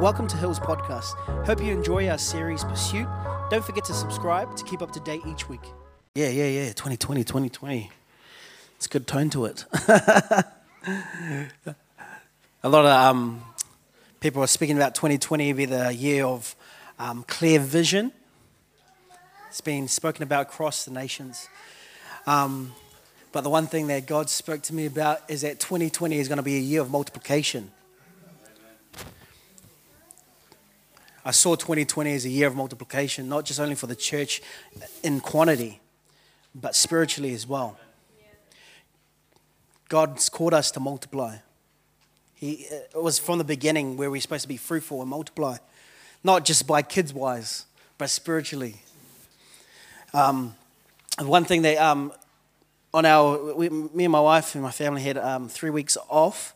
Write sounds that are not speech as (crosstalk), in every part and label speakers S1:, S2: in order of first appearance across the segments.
S1: Welcome to Hills Podcast. Hope you enjoy our series Pursuit. Don't forget to subscribe to keep up to date each week. Yeah, yeah, yeah. 2020, 2020. It's good tone to it. (laughs) a lot of um, people are speaking about 2020 be the year of um, clear vision. It's been spoken about across the nations. Um, but the one thing that God spoke to me about is that 2020 is going to be a year of multiplication. I saw 2020 as a year of multiplication, not just only for the church in quantity, but spiritually as well. God's called us to multiply. He, it was from the beginning where we're supposed to be fruitful and multiply, not just by kids wise, but spiritually. Um, one thing that um, on our, we, me and my wife and my family had um, three weeks off,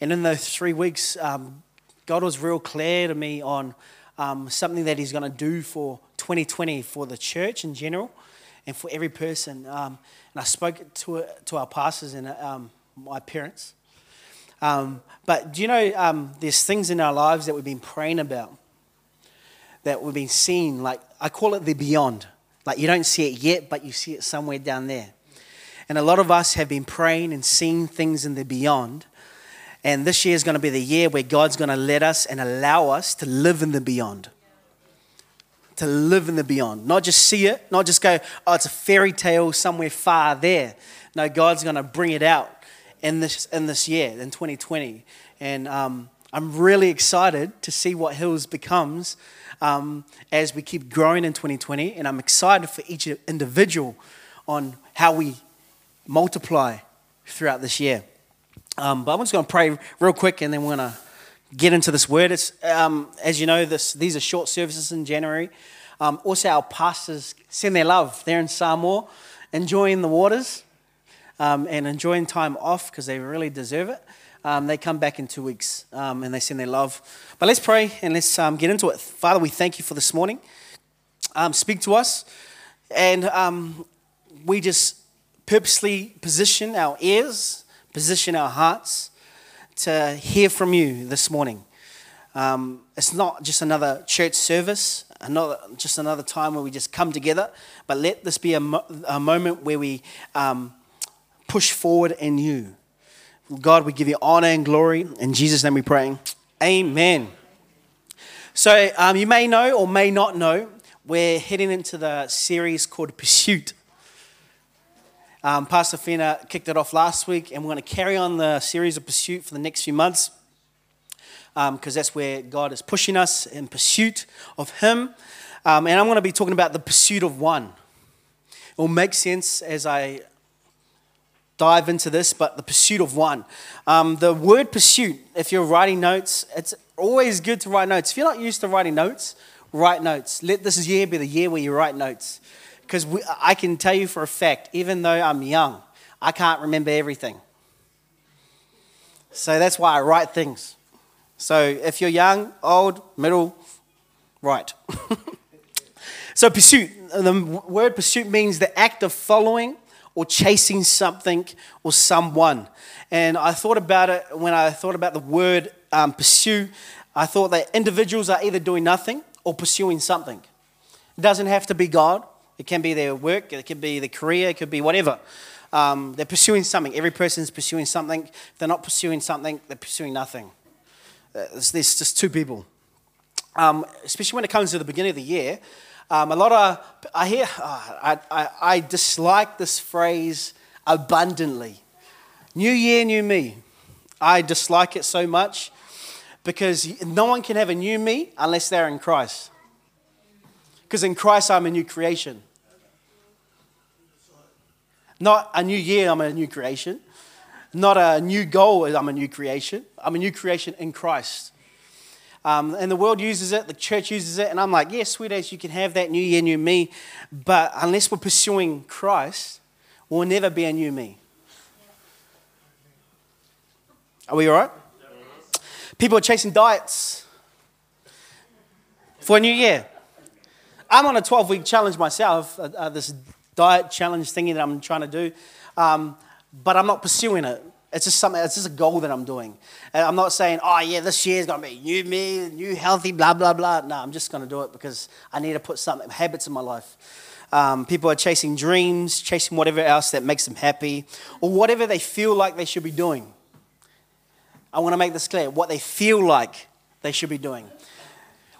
S1: and in those three weeks, um, God was real clear to me on um, something that He's going to do for 2020 for the church in general and for every person. Um, and I spoke to, to our pastors and um, my parents. Um, but do you know um, there's things in our lives that we've been praying about, that we've been seeing, like I call it the beyond. Like you don't see it yet, but you see it somewhere down there. And a lot of us have been praying and seeing things in the beyond and this year is going to be the year where God's going to let us and allow us to live in the beyond. To live in the beyond. Not just see it, not just go, oh, it's a fairy tale somewhere far there. No, God's going to bring it out in this, in this year, in 2020. And um, I'm really excited to see what Hills becomes um, as we keep growing in 2020. And I'm excited for each individual on how we multiply throughout this year. Um, but I'm just going to pray real quick and then we're going to get into this word. It's, um, as you know, this, these are short services in January. Um, also, our pastors send their love. They're in Samoa, enjoying the waters um, and enjoying time off because they really deserve it. Um, they come back in two weeks um, and they send their love. But let's pray and let's get into it. Father, we thank you for this morning. speak to us. And we just purposely position our ears position our hearts to hear from you this morning. Um, it's not just another church service, another, just another time where we just come together, but let this be a, mo- a moment where we um, push forward in you. God, we give you honor and glory. In Jesus' name we pray. Amen. So, um, you may know or may not know, we're heading into the series called Pursuit. Um, Pastor Fina kicked it off last week, and we're going to carry on the series of pursuit for the next few months because um, that's where God is pushing us in pursuit of Him. Um, and I'm going to be talking about the pursuit of one. It will make sense as I dive into this, but the pursuit of one. Um, the word pursuit, if you're writing notes, it's always good to write notes. If you're not used to writing notes, write notes. Let this year be the year where you write notes. Because I can tell you for a fact, even though I'm young, I can't remember everything. So that's why I write things. So if you're young, old, middle, right. (laughs) so pursuit, the word pursuit means the act of following or chasing something or someone. And I thought about it when I thought about the word um, pursue. I thought that individuals are either doing nothing or pursuing something. It doesn't have to be God. It can be their work, it could be their career, it could be whatever. Um, they're pursuing something. Every person is pursuing something. If they're not pursuing something, they're pursuing nothing. Uh, there's just two people. Um, especially when it comes to the beginning of the year, um, a lot of, I hear, oh, I, I, I dislike this phrase abundantly. New year, new me. I dislike it so much because no one can have a new me unless they're in Christ. Because in Christ, I'm a new creation. Not a new year, I'm a new creation. Not a new goal, I'm a new creation. I'm a new creation in Christ. Um, and the world uses it, the church uses it, and I'm like, yeah, sweet as you can have that new year, new me. But unless we're pursuing Christ, we'll never be a new me. Are we all right? People are chasing diets for a new year. I'm on a 12 week challenge myself, uh, uh, this diet challenge thingy that I'm trying to do, um, but I'm not pursuing it. It's just something. It's just a goal that I'm doing. And I'm not saying, oh yeah, this year is gonna be new me, new healthy, blah blah blah. No, I'm just gonna do it because I need to put some habits in my life. Um, people are chasing dreams, chasing whatever else that makes them happy, or whatever they feel like they should be doing. I want to make this clear: what they feel like they should be doing.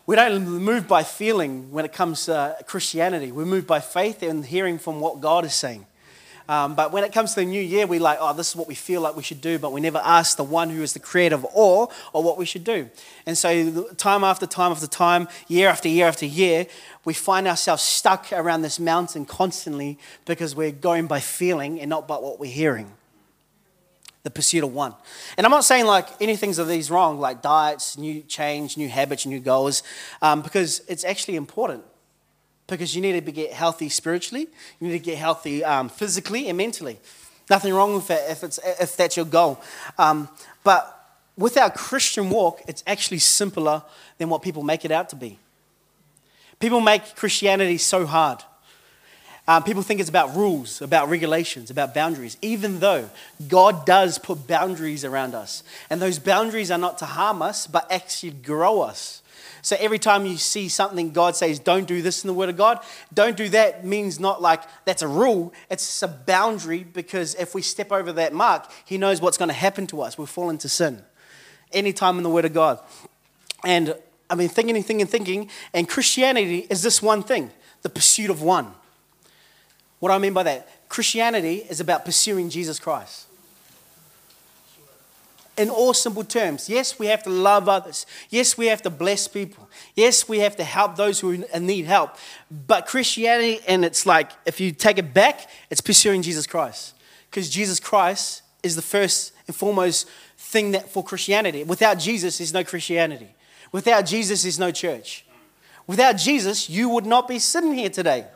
S1: We don't move by feeling when it comes to Christianity. We move by faith and hearing from what God is saying. Um, but when it comes to the new year, we like, oh, this is what we feel like we should do, but we never ask the one who is the creator of all or what we should do. And so, time after time after time, year after year after year, we find ourselves stuck around this mountain constantly because we're going by feeling and not by what we're hearing the pursuit of one. And I'm not saying like anything's of these wrong, like diets, new change, new habits, new goals, um, because it's actually important. Because you need to get healthy spiritually, you need to get healthy um, physically and mentally. Nothing wrong with that if, it's, if that's your goal. Um, but with our Christian walk, it's actually simpler than what people make it out to be. People make Christianity so hard. Um, people think it's about rules, about regulations, about boundaries, even though God does put boundaries around us. And those boundaries are not to harm us, but actually grow us. So every time you see something God says, don't do this in the Word of God, don't do that means not like that's a rule, it's a boundary because if we step over that mark, He knows what's going to happen to us. We'll fall into sin anytime in the Word of God. And I mean, thinking and thinking and thinking, and Christianity is this one thing the pursuit of one. What do I mean by that? Christianity is about pursuing Jesus Christ. In all simple terms, yes, we have to love others. Yes, we have to bless people. Yes, we have to help those who need help. But Christianity, and it's like, if you take it back, it's pursuing Jesus Christ. Because Jesus Christ is the first and foremost thing that for Christianity. Without Jesus, there's no Christianity. Without Jesus, there's no church. Without Jesus, you would not be sitting here today.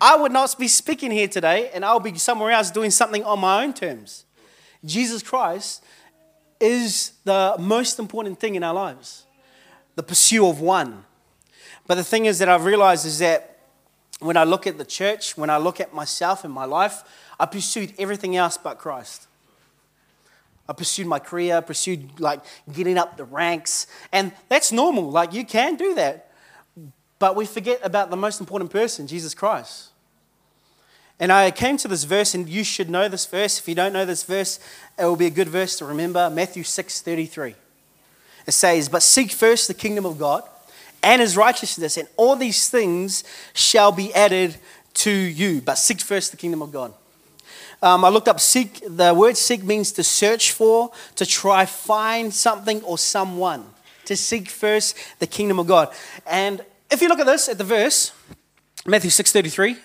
S1: I would not be speaking here today and I'll be somewhere else doing something on my own terms. Jesus Christ is the most important thing in our lives the pursuit of one. But the thing is that I've realized is that when I look at the church, when I look at myself and my life, I pursued everything else but Christ. I pursued my career, pursued like getting up the ranks, and that's normal. Like you can do that. But we forget about the most important person, Jesus Christ. And I came to this verse, and you should know this verse. If you don't know this verse, it will be a good verse to remember Matthew 6 33. It says, But seek first the kingdom of God and his righteousness, and all these things shall be added to you. But seek first the kingdom of God. Um, I looked up seek. The word seek means to search for, to try find something or someone. To seek first the kingdom of God. And if you look at this, at the verse, Matthew 6.33,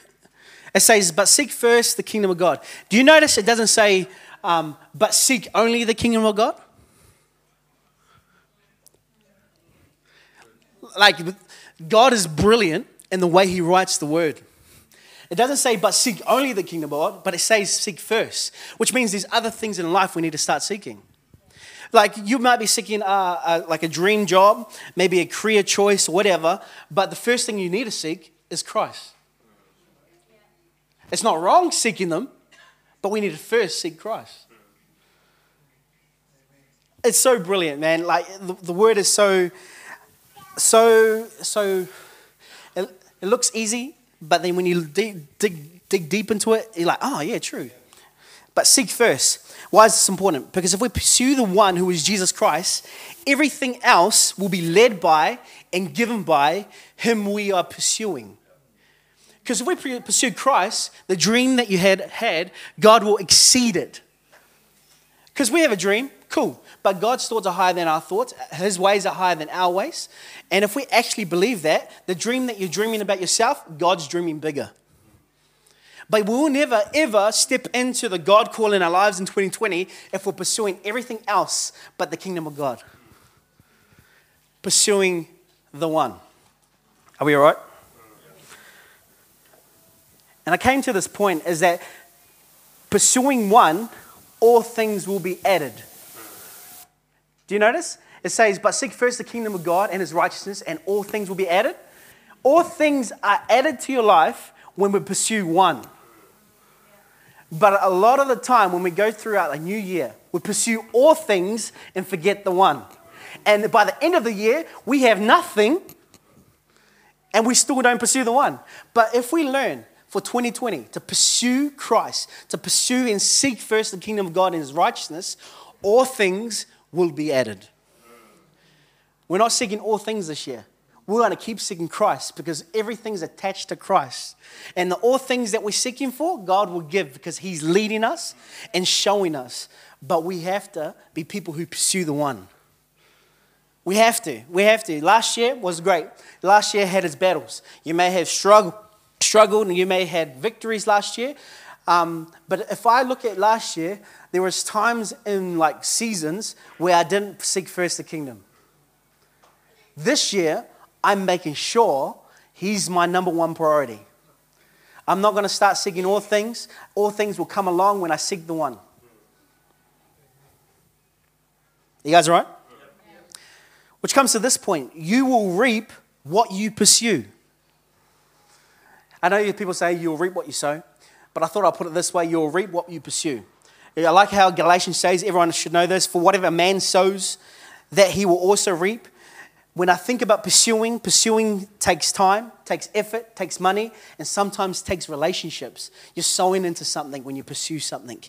S1: it says, but seek first the kingdom of God. Do you notice it doesn't say, um, but seek only the kingdom of God? Like, God is brilliant in the way he writes the word. It doesn't say, but seek only the kingdom of God, but it says, seek first, which means there's other things in life we need to start seeking. Like you might be seeking a, a, like a dream job, maybe a career choice, whatever, but the first thing you need to seek is Christ. It's not wrong seeking them, but we need to first seek Christ. It's so brilliant, man. Like the, the word is so, so, so. It, it looks easy, but then when you dig, dig, dig deep into it, you're like, oh yeah, true. But seek first. Why is this important? Because if we pursue the one who is Jesus Christ, everything else will be led by and given by him we are pursuing. Because if we pursue Christ, the dream that you had had, God will exceed it. Because we have a dream, cool. But God's thoughts are higher than our thoughts. His ways are higher than our ways. And if we actually believe that, the dream that you're dreaming about yourself, God's dreaming bigger. But we will never, ever step into the God call in our lives in 2020 if we're pursuing everything else but the kingdom of God. Pursuing the one. Are we all right? And I came to this point is that pursuing one, all things will be added. Do you notice? It says, But seek first the kingdom of God and his righteousness, and all things will be added. All things are added to your life when we pursue one. But a lot of the time, when we go throughout a new year, we pursue all things and forget the one. And by the end of the year, we have nothing and we still don't pursue the one. But if we learn for 2020 to pursue Christ, to pursue and seek first the kingdom of God and his righteousness, all things will be added. We're not seeking all things this year. We're going to keep seeking Christ because everything's attached to Christ. And the all things that we're seeking for, God will give because He's leading us and showing us. But we have to be people who pursue the one. We have to. We have to. Last year was great. Last year had its battles. You may have struggled, struggled and you may have had victories last year. Um, but if I look at last year, there was times in like seasons where I didn't seek first the kingdom. This year, I'm making sure He's my number one priority. I'm not going to start seeking all things. All things will come along when I seek the one. You guys all right? Which comes to this point you will reap what you pursue. I know people say you'll reap what you sow, but I thought I'd put it this way you'll reap what you pursue. I like how Galatians says, everyone should know this for whatever man sows, that he will also reap when I think about pursuing, pursuing takes time, takes effort, takes money, and sometimes takes relationships. You're sowing into something when you pursue something,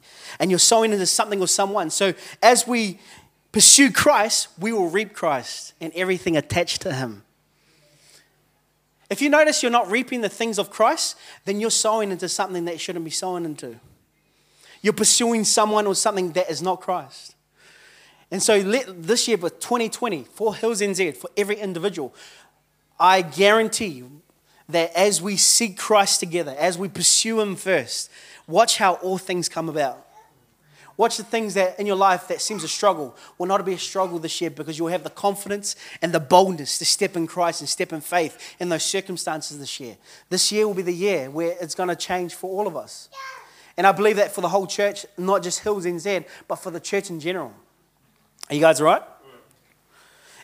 S1: and you're sowing into something or someone. So as we pursue Christ, we will reap Christ and everything attached to Him. If you notice you're not reaping the things of Christ, then you're sowing into something that shouldn't be sowing into. You're pursuing someone or something that is not Christ. And so this year, with 2020, for Hills NZ, for every individual, I guarantee you that as we seek Christ together, as we pursue Him first, watch how all things come about. Watch the things that in your life that seems a struggle will not be a struggle this year because you'll have the confidence and the boldness to step in Christ and step in faith in those circumstances this year. This year will be the year where it's going to change for all of us. And I believe that for the whole church, not just Hills NZ, but for the church in general. Are you guys all right?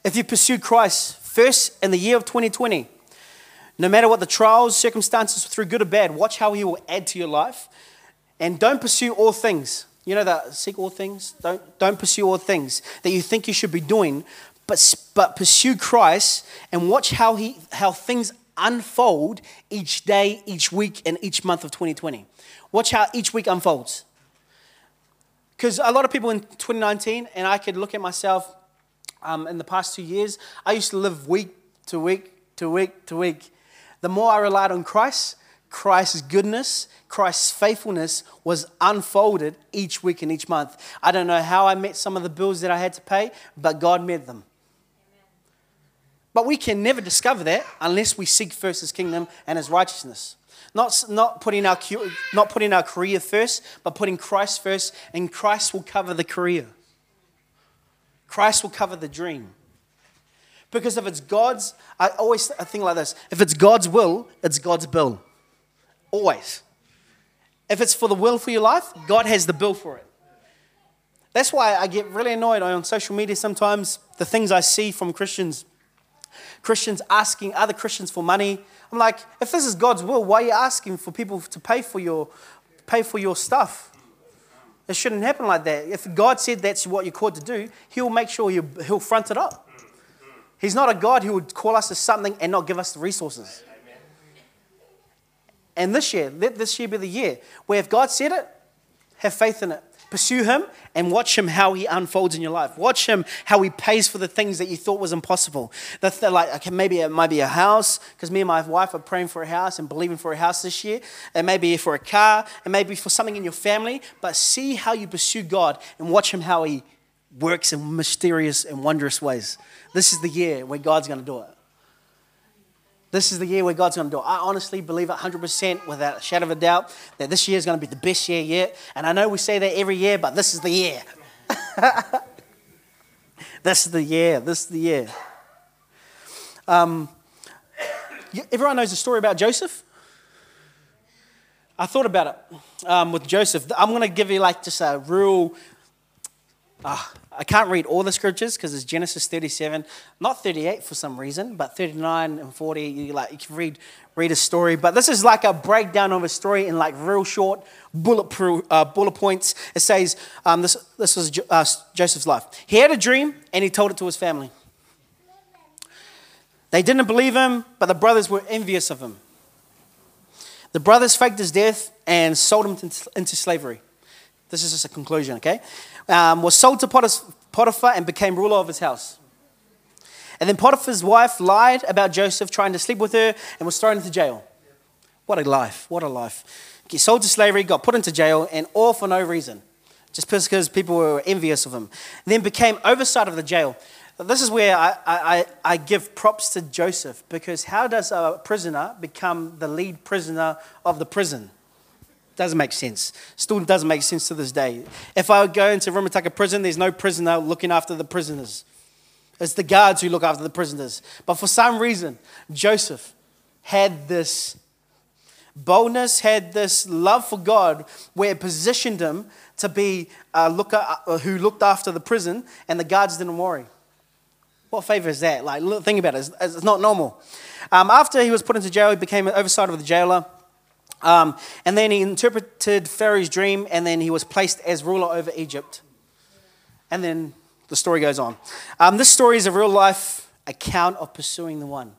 S1: If you pursue Christ first in the year of 2020, no matter what the trials, circumstances, through good or bad, watch how He will add to your life. And don't pursue all things. You know that seek all things? Don't, don't pursue all things that you think you should be doing, but, but pursue Christ and watch how, he, how things unfold each day, each week, and each month of 2020. Watch how each week unfolds. Because a lot of people in 2019, and I could look at myself um, in the past two years, I used to live week to week to week to week. The more I relied on Christ, Christ's goodness, Christ's faithfulness was unfolded each week and each month. I don't know how I met some of the bills that I had to pay, but God met them. But we can never discover that unless we seek first His kingdom and His righteousness. Not, not, putting our, not putting our career first, but putting Christ first, and Christ will cover the career. Christ will cover the dream. Because if it's God's, I always think like this if it's God's will, it's God's bill. Always. If it's for the will for your life, God has the bill for it. That's why I get really annoyed on social media sometimes, the things I see from Christians. Christians asking other Christians for money, I'm like, if this is God's will, why are you asking for people to pay for your, pay for your stuff? It shouldn't happen like that. If God said that's what you're called to do, He'll make sure you, He'll front it up. He's not a God who would call us to something and not give us the resources. And this year, let this year be the year where if God said it, have faith in it. Pursue Him and watch Him how He unfolds in your life. Watch Him how He pays for the things that you thought was impossible. That, like okay, maybe it might be a house because me and my wife are praying for a house and believing for a house this year. It may be for a car. It may be for something in your family. But see how you pursue God and watch Him how He works in mysterious and wondrous ways. This is the year where God's going to do it. This is the year where God's going to do it. I honestly believe it 100% without a shadow of a doubt that this year is going to be the best year yet. And I know we say that every year, but this is the year. (laughs) this is the year. This is the year. Um, everyone knows the story about Joseph? I thought about it um, with Joseph. I'm going to give you like just a real Ah, I can't read all the scriptures because it's Genesis 37, not 38 for some reason, but 39 and 40. You like you can read read a story, but this is like a breakdown of a story in like real short bullet uh, bullet points. It says um, this this was uh, Joseph's life. He had a dream and he told it to his family. They didn't believe him, but the brothers were envious of him. The brothers faked his death and sold him into slavery. This is just a conclusion, okay? um, was sold to Potiphar and became ruler of his house. And then Potiphar's wife lied about Joseph, trying to sleep with her, and was thrown into jail. What a life! What a life! He sold to slavery, got put into jail, and all for no reason, just because people were envious of him. then became oversight of the jail. This is where I, I, I give props to Joseph, because how does a prisoner become the lead prisoner of the prison? Doesn't make sense. Still doesn't make sense to this day. If I would go into Rimutaka prison, there's no prisoner looking after the prisoners. It's the guards who look after the prisoners. But for some reason, Joseph had this boldness, had this love for God, where it positioned him to be a looker uh, who looked after the prison, and the guards didn't worry. What favor is that? Like, think about it. It's, not normal. Um, after he was put into jail, he became an oversight of the jailer. Um, and then he interpreted Pharaoh's dream, and then he was placed as ruler over Egypt. And then the story goes on. Um, this story is a real life account of pursuing the one.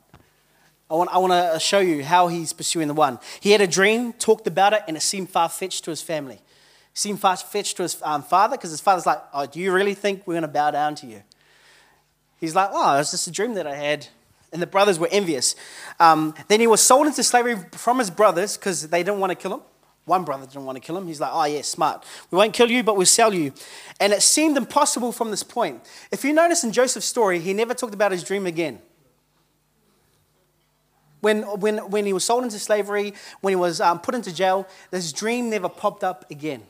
S1: I want, I want to show you how he's pursuing the one. He had a dream, talked about it, and it seemed far fetched to his family. It seemed far fetched to his um, father because his father's like, Oh, do you really think we're going to bow down to you? He's like, Oh, it's just a dream that I had and the brothers were envious. Um, then he was sold into slavery from his brothers because they didn't want to kill him. One brother didn't want to kill him. He's like, oh, yeah, smart. We won't kill you, but we'll sell you. And it seemed impossible from this point. If you notice in Joseph's story, he never talked about his dream again. When, when, when he was sold into slavery, when he was um, put into jail, this dream never popped up again.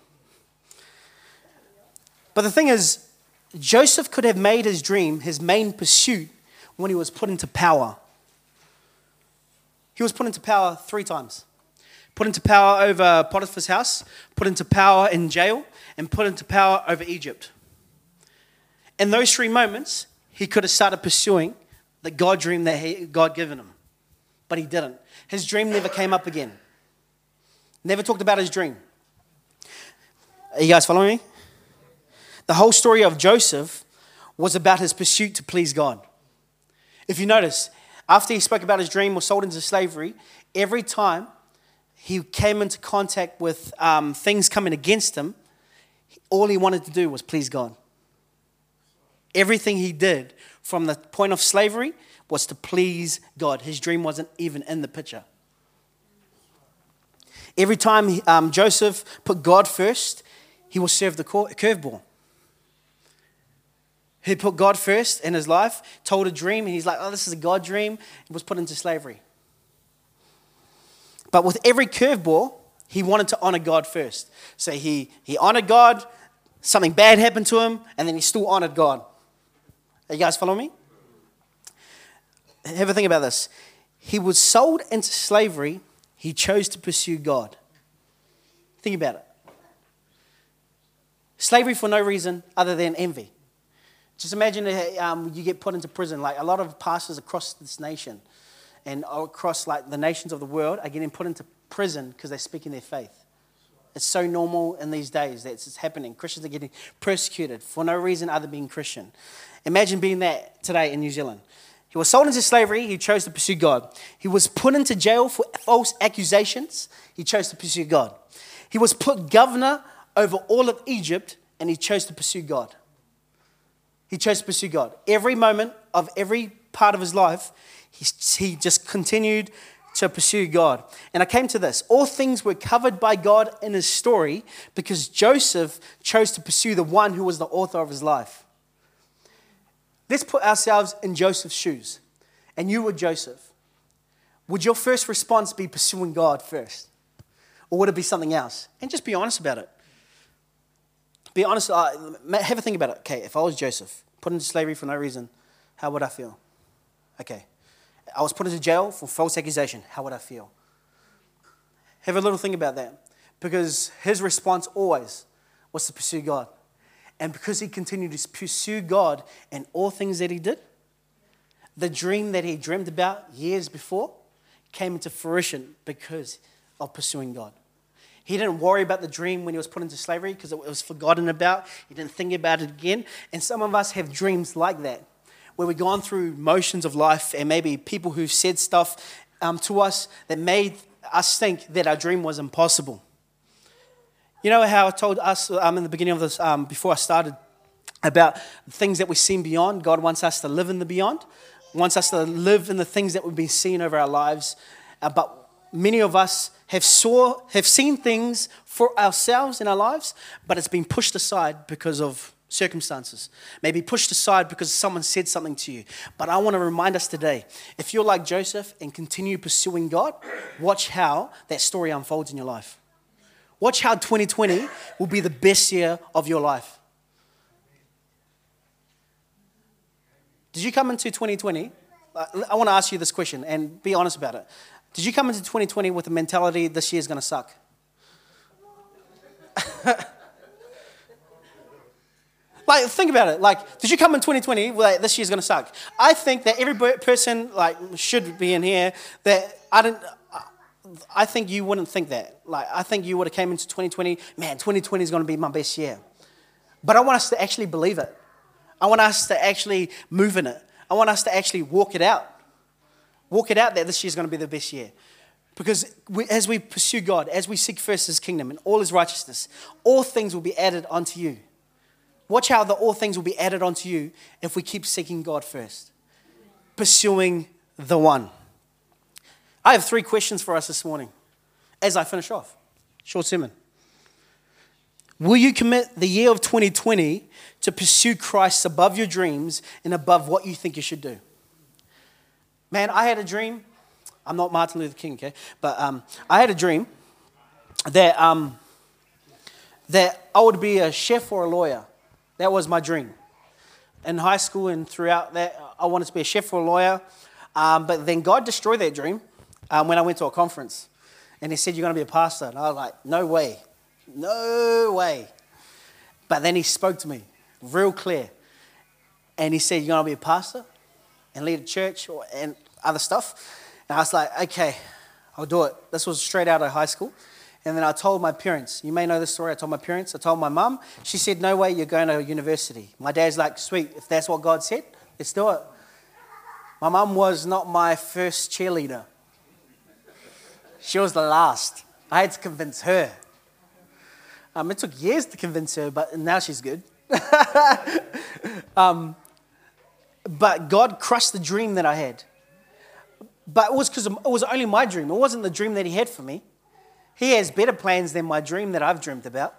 S1: But the thing is, Joseph could have made his dream his main pursuit when he was put into power. He was put into power three times put into power over Potiphar's house, put into power in jail, and put into power over Egypt. In those three moments, he could have started pursuing the God dream that he, God given him, but he didn't. His dream never came up again. Never talked about his dream. Are you guys following me? The whole story of Joseph was about his pursuit to please God. If you notice, after he spoke about his dream, was sold into slavery, every time he came into contact with um, things coming against him, all he wanted to do was please God. Everything he did from the point of slavery was to please God. His dream wasn't even in the picture. Every time um, Joseph put God first, he will serve the curveball who put God first in his life, told a dream, and he's like, oh, this is a God dream, and was put into slavery. But with every curveball, he wanted to honor God first. So he, he honored God, something bad happened to him, and then he still honored God. Are you guys following me? Have a think about this. He was sold into slavery, he chose to pursue God. Think about it. Slavery for no reason other than envy. Just imagine um, you get put into prison. Like a lot of pastors across this nation and across like the nations of the world are getting put into prison because they're speaking their faith. It's so normal in these days that it's happening. Christians are getting persecuted for no reason other than being Christian. Imagine being that today in New Zealand. He was sold into slavery. He chose to pursue God. He was put into jail for false accusations. He chose to pursue God. He was put governor over all of Egypt, and he chose to pursue God. He chose to pursue God. Every moment of every part of his life, he, he just continued to pursue God. And I came to this all things were covered by God in his story because Joseph chose to pursue the one who was the author of his life. Let's put ourselves in Joseph's shoes, and you were Joseph. Would your first response be pursuing God first? Or would it be something else? And just be honest about it. Be honest, uh, have a think about it. Okay, if I was Joseph, put into slavery for no reason, how would I feel? Okay. I was put into jail for false accusation. How would I feel? Have a little think about that. Because his response always was to pursue God. And because he continued to pursue God in all things that he did, the dream that he dreamed about years before came into fruition because of pursuing God. He didn't worry about the dream when he was put into slavery because it was forgotten about. He didn't think about it again. And some of us have dreams like that, where we've gone through motions of life and maybe people who've said stuff um, to us that made us think that our dream was impossible. You know how I told us um, in the beginning of this, um, before I started, about things that we've seen beyond? God wants us to live in the beyond, wants us to live in the things that we've been seeing over our lives. Uh, but many of us have, saw, have seen things for ourselves in our lives, but it's been pushed aside because of circumstances. Maybe pushed aside because someone said something to you. But I want to remind us today if you're like Joseph and continue pursuing God, watch how that story unfolds in your life. Watch how 2020 will be the best year of your life. Did you come into 2020? Uh, I want to ask you this question and be honest about it. Did you come into 2020 with the mentality this year is going to suck? (laughs) like, think about it. Like, did you come in 2020 like this year's going to suck? I think that every person like should be in here that I didn't. I think you wouldn't think that. Like, I think you would have came into 2020. Man, 2020 is going to be my best year. But I want us to actually believe it. I want us to actually move in it. I want us to actually walk it out. Walk it out that this year is going to be the best year. Because we, as we pursue God, as we seek first His kingdom and all His righteousness, all things will be added unto you. Watch how the all things will be added unto you if we keep seeking God first, pursuing the one. I have three questions for us this morning as I finish off. Short sermon. Will you commit the year of 2020 to pursue Christ above your dreams and above what you think you should do? Man, I had a dream. I'm not Martin Luther King, okay? But um, I had a dream that, um, that I would be a chef or a lawyer. That was my dream. In high school and throughout that, I wanted to be a chef or a lawyer. Um, but then God destroyed that dream um, when I went to a conference. And He said, You're going to be a pastor. And I was like, No way. No way. But then He spoke to me real clear. And He said, You're going to be a pastor and lead a church and other stuff. And I was like, okay, I'll do it. This was straight out of high school. And then I told my parents, you may know this story. I told my parents, I told my mum. She said, no way, you're going to university. My dad's like, sweet, if that's what God said, let's do it. My mum was not my first cheerleader, she was the last. I had to convince her. Um, it took years to convince her, but now she's good. (laughs) um, but God crushed the dream that I had. But it was because it was only my dream. It wasn't the dream that He had for me. He has better plans than my dream that I've dreamed about.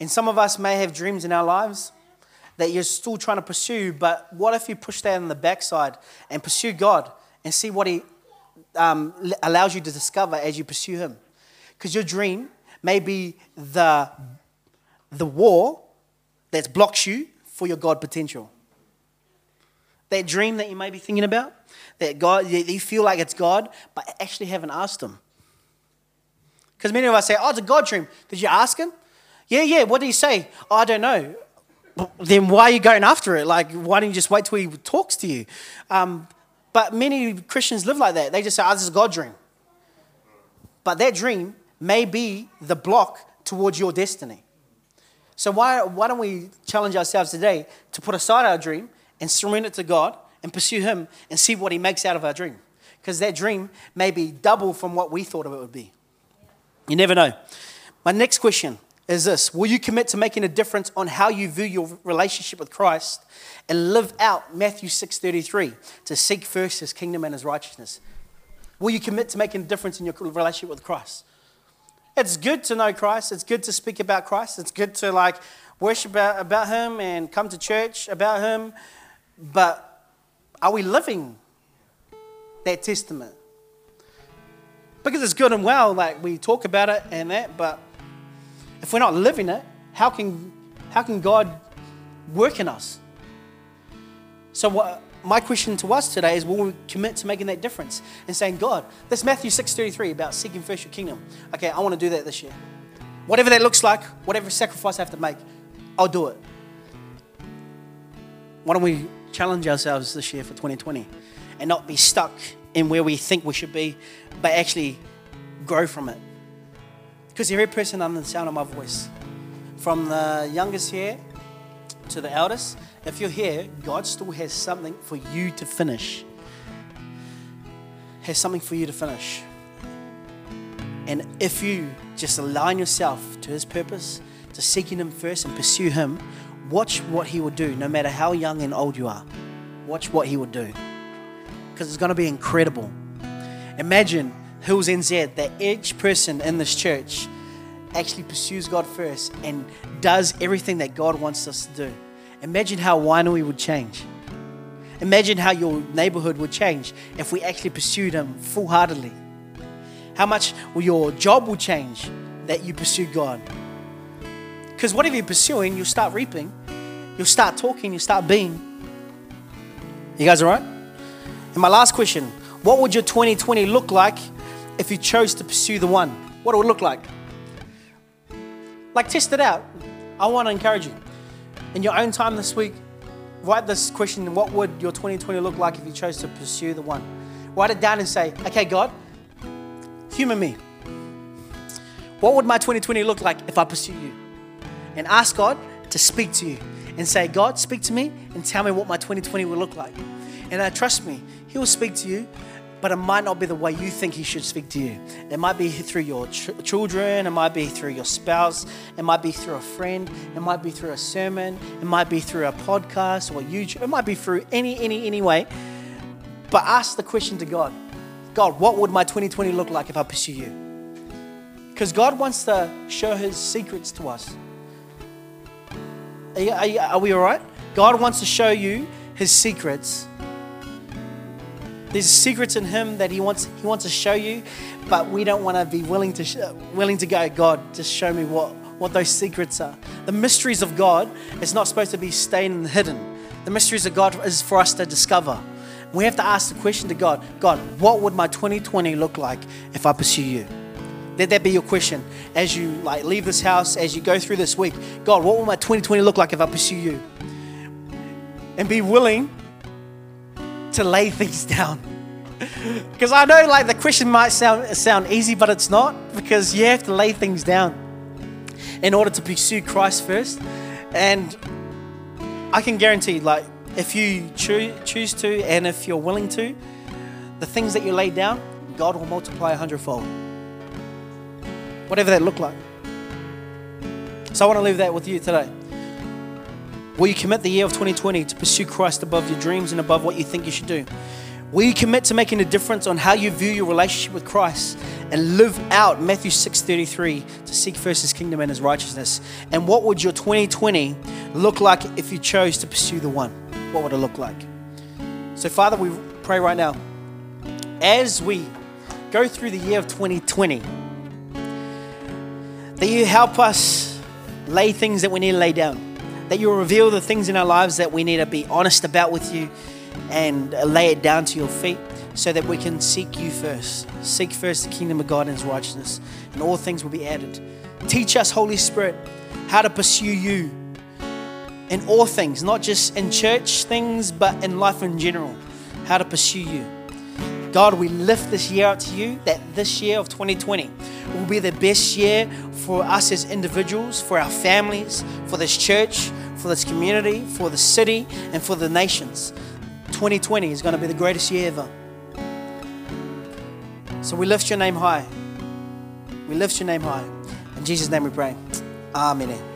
S1: And some of us may have dreams in our lives that you're still trying to pursue, but what if you push that on the backside and pursue God and see what He um, allows you to discover as you pursue Him? Because your dream may be the, the wall that blocks you for your God potential. That dream that you may be thinking about, that God, you feel like it's God, but actually haven't asked Him. Because many of us say, oh, it's a God dream. Did you ask Him? Yeah, yeah. What did He say? Oh, I don't know. Then why are you going after it? Like, why don't you just wait till He talks to you? Um, but many Christians live like that. They just say, oh, this is a God dream. But that dream may be the block towards your destiny. So why, why don't we challenge ourselves today to put aside our dream and surrender to God and pursue Him and see what He makes out of our dream. Because that dream may be double from what we thought of it would be. You never know. My next question is this Will you commit to making a difference on how you view your relationship with Christ and live out Matthew 6:33 to seek first his kingdom and his righteousness? Will you commit to making a difference in your relationship with Christ? It's good to know Christ. It's good to speak about Christ. It's good to like worship about, about him and come to church about him but are we living that testament? Because it's good and well, like we talk about it and that, but if we're not living it, how can, how can God work in us? So, what, my question to us today is will we commit to making that difference and saying, God, this Matthew 6.33 about seeking first your kingdom. Okay, I want to do that this year. Whatever that looks like, whatever sacrifice I have to make, I'll do it. Why don't we challenge ourselves this year for 2020 and not be stuck in where we think we should be, but actually grow from it? Because every person under the sound of my voice, from the youngest here to the eldest, if you're here, God still has something for you to finish. Has something for you to finish. And if you just align yourself to His purpose, to seeking Him first and pursue Him, watch what He will do, no matter how young and old you are. Watch what He will do. Because it's going to be incredible. Imagine Hills NZ that each person in this church actually pursues God first and does everything that God wants us to do. Imagine how Wainui would change. Imagine how your neighborhood would change if we actually pursued Him full heartedly. How much your job will change that you pursue God. Because whatever you're pursuing, you'll start reaping, you'll start talking, you'll start being. You guys all right? And my last question what would your 2020 look like if you chose to pursue the one? What would it look like? Like, test it out. I want to encourage you. In your own time this week, write this question What would your 2020 look like if you chose to pursue the one? Write it down and say, Okay, God, humor me. What would my 2020 look like if I pursue you? And ask God to speak to you and say, God, speak to me and tell me what my 2020 will look like. And uh, trust me, He will speak to you, but it might not be the way you think He should speak to you. It might be through your ch- children, it might be through your spouse, it might be through a friend, it might be through a sermon, it might be through a podcast or YouTube, it might be through any, any, any way. But ask the question to God God, what would my 2020 look like if I pursue you? Because God wants to show His secrets to us. Are, you, are, you, are we all right? God wants to show you His secrets. There's secrets in Him that He wants He wants to show you, but we don't want to be willing to sh- willing to go. God, just show me what what those secrets are. The mysteries of God is not supposed to be staying and hidden. The mysteries of God is for us to discover. We have to ask the question to God God, what would my 2020 look like if I pursue you? Let that be your question as you like leave this house, as you go through this week. God, what will my 2020 look like if I pursue you? And be willing to lay (laughs) things down. Because I know like the question might sound sound easy, but it's not, because you have to lay things down in order to pursue Christ first. And I can guarantee, like, if you choo- choose to and if you're willing to, the things that you lay down, God will multiply a hundredfold. Whatever that look like. So I want to leave that with you today. Will you commit the year of 2020 to pursue Christ above your dreams and above what you think you should do? Will you commit to making a difference on how you view your relationship with Christ and live out Matthew 6:33 to seek first his kingdom and his righteousness? And what would your 2020 look like if you chose to pursue the one? What would it look like? So Father, we pray right now as we go through the year of 2020 that you help us lay things that we need to lay down. That you reveal the things in our lives that we need to be honest about with you and lay it down to your feet so that we can seek you first. Seek first the kingdom of God and his righteousness, and all things will be added. Teach us, Holy Spirit, how to pursue you in all things, not just in church things, but in life in general. How to pursue you. God, we lift this year up to you that this year of 2020 will be the best year for us as individuals, for our families, for this church, for this community, for the city, and for the nations. 2020 is going to be the greatest year ever. So we lift your name high. We lift your name high. In Jesus' name we pray. Amen.